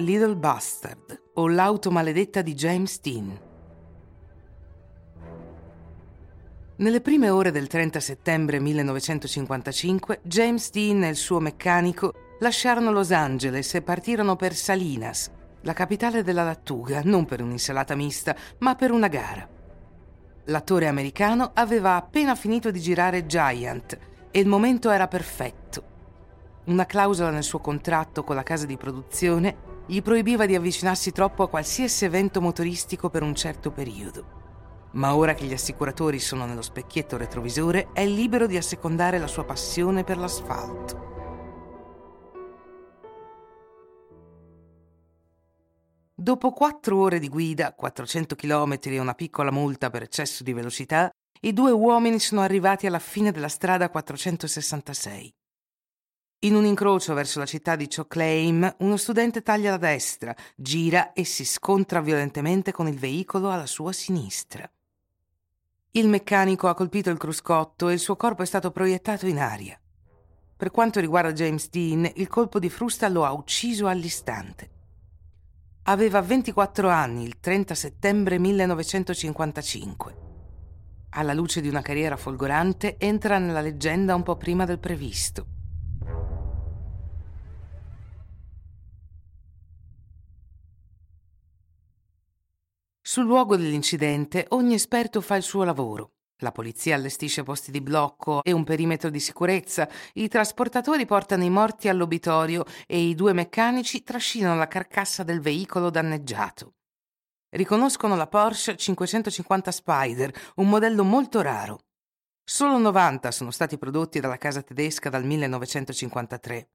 Little Bastard o L'auto maledetta di James Dean. Nelle prime ore del 30 settembre 1955, James Dean e il suo meccanico lasciarono Los Angeles e partirono per Salinas, la capitale della lattuga, non per un'insalata mista, ma per una gara. L'attore americano aveva appena finito di girare Giant e il momento era perfetto. Una clausola nel suo contratto con la casa di produzione gli proibiva di avvicinarsi troppo a qualsiasi evento motoristico per un certo periodo. Ma ora che gli assicuratori sono nello specchietto retrovisore, è libero di assecondare la sua passione per l'asfalto. Dopo quattro ore di guida, 400 km e una piccola multa per eccesso di velocità, i due uomini sono arrivati alla fine della strada 466. In un incrocio verso la città di Choclaim, uno studente taglia a destra, gira e si scontra violentemente con il veicolo alla sua sinistra. Il meccanico ha colpito il cruscotto e il suo corpo è stato proiettato in aria. Per quanto riguarda James Dean, il colpo di frusta lo ha ucciso all'istante. Aveva 24 anni il 30 settembre 1955. Alla luce di una carriera folgorante, entra nella leggenda un po' prima del previsto. Sul luogo dell'incidente ogni esperto fa il suo lavoro. La polizia allestisce posti di blocco e un perimetro di sicurezza, i trasportatori portano i morti all'obitorio e i due meccanici trascinano la carcassa del veicolo danneggiato. Riconoscono la Porsche 550 Spider, un modello molto raro. Solo 90 sono stati prodotti dalla casa tedesca dal 1953.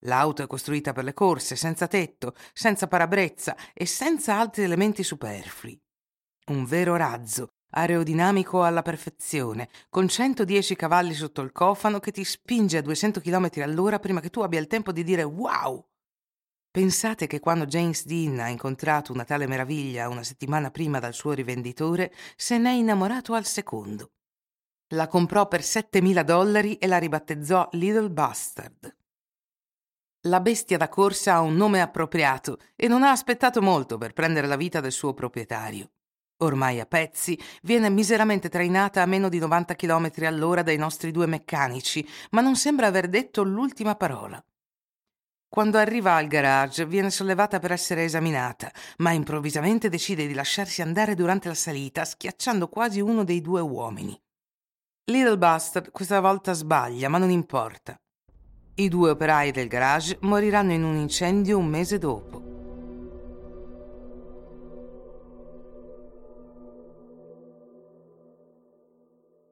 L'auto è costruita per le corse, senza tetto, senza parabrezza e senza altri elementi superflui. Un vero razzo, aerodinamico alla perfezione, con 110 cavalli sotto il cofano che ti spinge a 200 km all'ora prima che tu abbia il tempo di dire wow. Pensate che quando James Dean ha incontrato una tale meraviglia una settimana prima dal suo rivenditore, se n'è innamorato al secondo. La comprò per 7.000 dollari e la ribattezzò Little Bastard. La bestia da corsa ha un nome appropriato e non ha aspettato molto per prendere la vita del suo proprietario. Ormai a pezzi, viene miseramente trainata a meno di 90 km all'ora dai nostri due meccanici, ma non sembra aver detto l'ultima parola. Quando arriva al garage viene sollevata per essere esaminata, ma improvvisamente decide di lasciarsi andare durante la salita, schiacciando quasi uno dei due uomini. Little Bastard questa volta sbaglia, ma non importa. I due operai del garage moriranno in un incendio un mese dopo.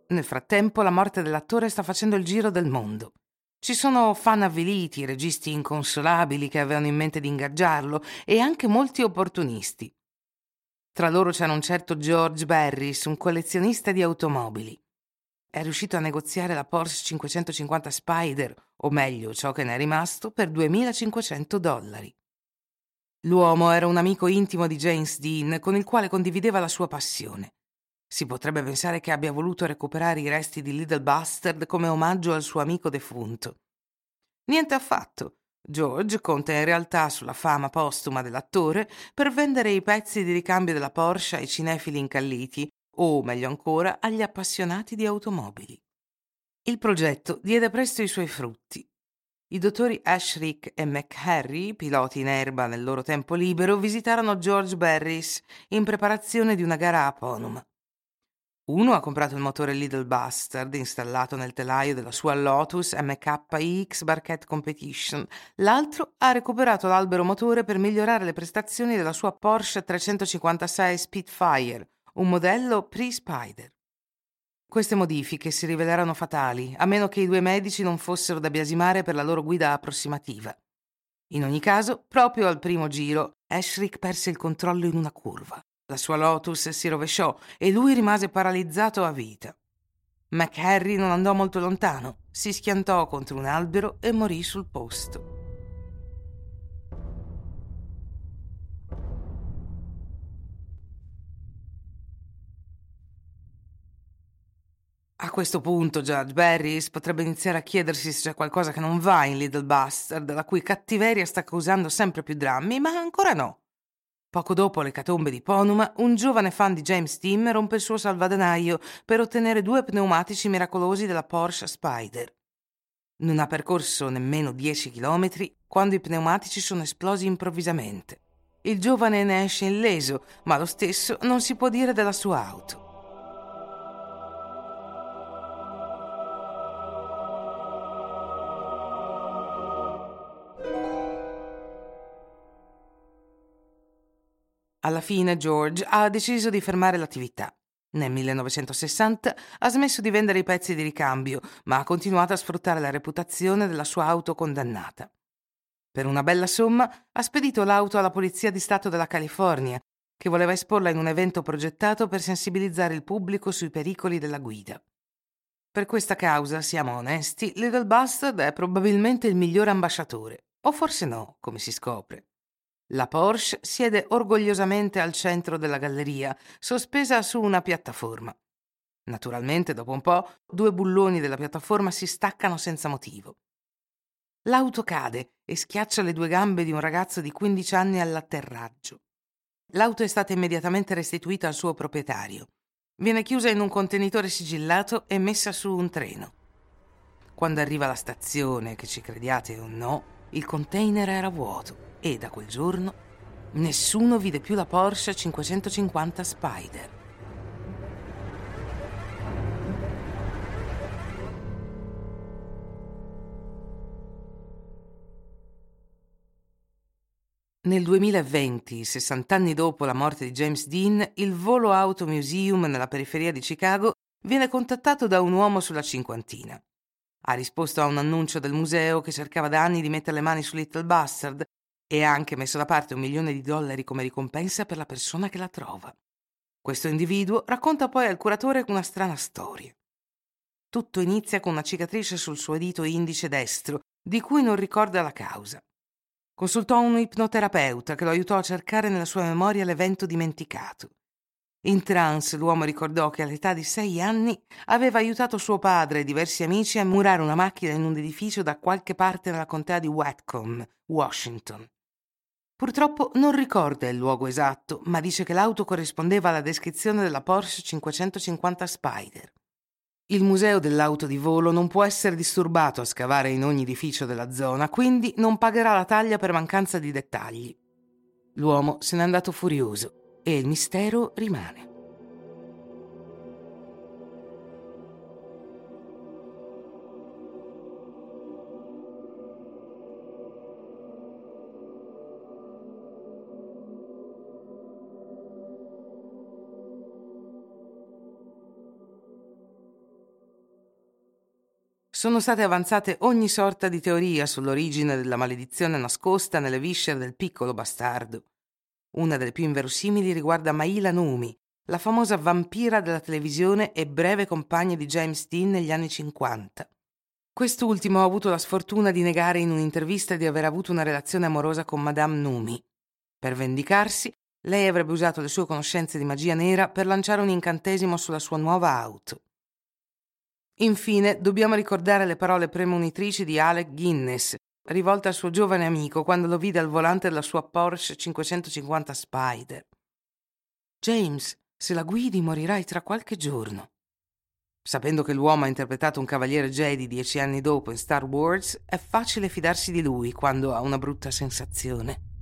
Nel frattempo la morte dell'attore sta facendo il giro del mondo. Ci sono fan avviliti, registi inconsolabili che avevano in mente di ingaggiarlo e anche molti opportunisti. Tra loro c'era un certo George Barris, un collezionista di automobili è riuscito a negoziare la Porsche 550 Spider, o meglio ciò che ne è rimasto, per 2500 dollari. L'uomo era un amico intimo di James Dean con il quale condivideva la sua passione. Si potrebbe pensare che abbia voluto recuperare i resti di Little Bastard come omaggio al suo amico defunto. Niente affatto. George conta in realtà sulla fama postuma dell'attore per vendere i pezzi di ricambio della Porsche ai cinefili incalliti o meglio ancora agli appassionati di automobili. Il progetto diede presto i suoi frutti. I dottori Ashrick e McHarry, piloti in erba nel loro tempo libero, visitarono George Barris in preparazione di una gara a Ponum. Uno ha comprato il motore Little Bastard installato nel telaio della sua Lotus MKX Barquette Competition, l'altro ha recuperato l'albero motore per migliorare le prestazioni della sua Porsche 356 Spitfire, un modello pre-Spider. Queste modifiche si riveleranno fatali, a meno che i due medici non fossero da biasimare per la loro guida approssimativa. In ogni caso, proprio al primo giro, Ashrick perse il controllo in una curva. La sua Lotus si rovesciò e lui rimase paralizzato a vita. McHarry non andò molto lontano, si schiantò contro un albero e morì sul posto. Questo punto Judge Barrys potrebbe iniziare a chiedersi se c'è qualcosa che non va in Little Bastard, la cui cattiveria sta causando sempre più drammi, ma ancora no. Poco dopo l'ecatombe di Ponuma, un giovane fan di James Dean rompe il suo salvadanaio per ottenere due pneumatici miracolosi della Porsche Spider. Non ha percorso nemmeno 10 chilometri quando i pneumatici sono esplosi improvvisamente. Il giovane ne esce illeso, ma lo stesso non si può dire della sua auto. Alla fine George ha deciso di fermare l'attività. Nel 1960 ha smesso di vendere i pezzi di ricambio, ma ha continuato a sfruttare la reputazione della sua auto condannata. Per una bella somma ha spedito l'auto alla Polizia di Stato della California, che voleva esporla in un evento progettato per sensibilizzare il pubblico sui pericoli della guida. Per questa causa, siamo onesti, Little Bastard è probabilmente il miglior ambasciatore, o forse no, come si scopre. La Porsche siede orgogliosamente al centro della galleria, sospesa su una piattaforma. Naturalmente, dopo un po', due bulloni della piattaforma si staccano senza motivo. L'auto cade e schiaccia le due gambe di un ragazzo di 15 anni all'atterraggio. L'auto è stata immediatamente restituita al suo proprietario. Viene chiusa in un contenitore sigillato e messa su un treno. Quando arriva alla stazione, che ci crediate o no, il container era vuoto e da quel giorno nessuno vide più la Porsche 550 Spider. Nel 2020, 60 anni dopo la morte di James Dean, il Volo Auto Museum nella periferia di Chicago viene contattato da un uomo sulla cinquantina. Ha risposto a un annuncio del museo che cercava da anni di mettere le mani su Little Bastard e ha anche messo da parte un milione di dollari come ricompensa per la persona che la trova. Questo individuo racconta poi al curatore una strana storia. Tutto inizia con una cicatrice sul suo dito indice destro, di cui non ricorda la causa. Consultò un ipnoterapeuta che lo aiutò a cercare nella sua memoria l'evento dimenticato. In trance l'uomo ricordò che all'età di sei anni aveva aiutato suo padre e diversi amici a murare una macchina in un edificio da qualche parte nella contea di Whatcom, Washington. Purtroppo non ricorda il luogo esatto, ma dice che l'auto corrispondeva alla descrizione della Porsche 550 Spider. Il museo dell'auto di volo non può essere disturbato a scavare in ogni edificio della zona, quindi non pagherà la taglia per mancanza di dettagli. L'uomo se n'è andato furioso e il mistero rimane. Sono state avanzate ogni sorta di teoria sull'origine della maledizione nascosta nelle viscere del piccolo bastardo. Una delle più inverosimili riguarda Maila Numi, la famosa vampira della televisione e breve compagna di James Dean negli anni 50. Quest'ultimo ha avuto la sfortuna di negare in un'intervista di aver avuto una relazione amorosa con Madame Numi. Per vendicarsi, lei avrebbe usato le sue conoscenze di magia nera per lanciare un incantesimo sulla sua nuova auto. Infine, dobbiamo ricordare le parole premonitrici di Alec Guinness, rivolte al suo giovane amico quando lo vide al volante della sua Porsche 550 Spider. James, se la guidi morirai tra qualche giorno. Sapendo che l'uomo ha interpretato un cavaliere Jedi dieci anni dopo in Star Wars, è facile fidarsi di lui quando ha una brutta sensazione.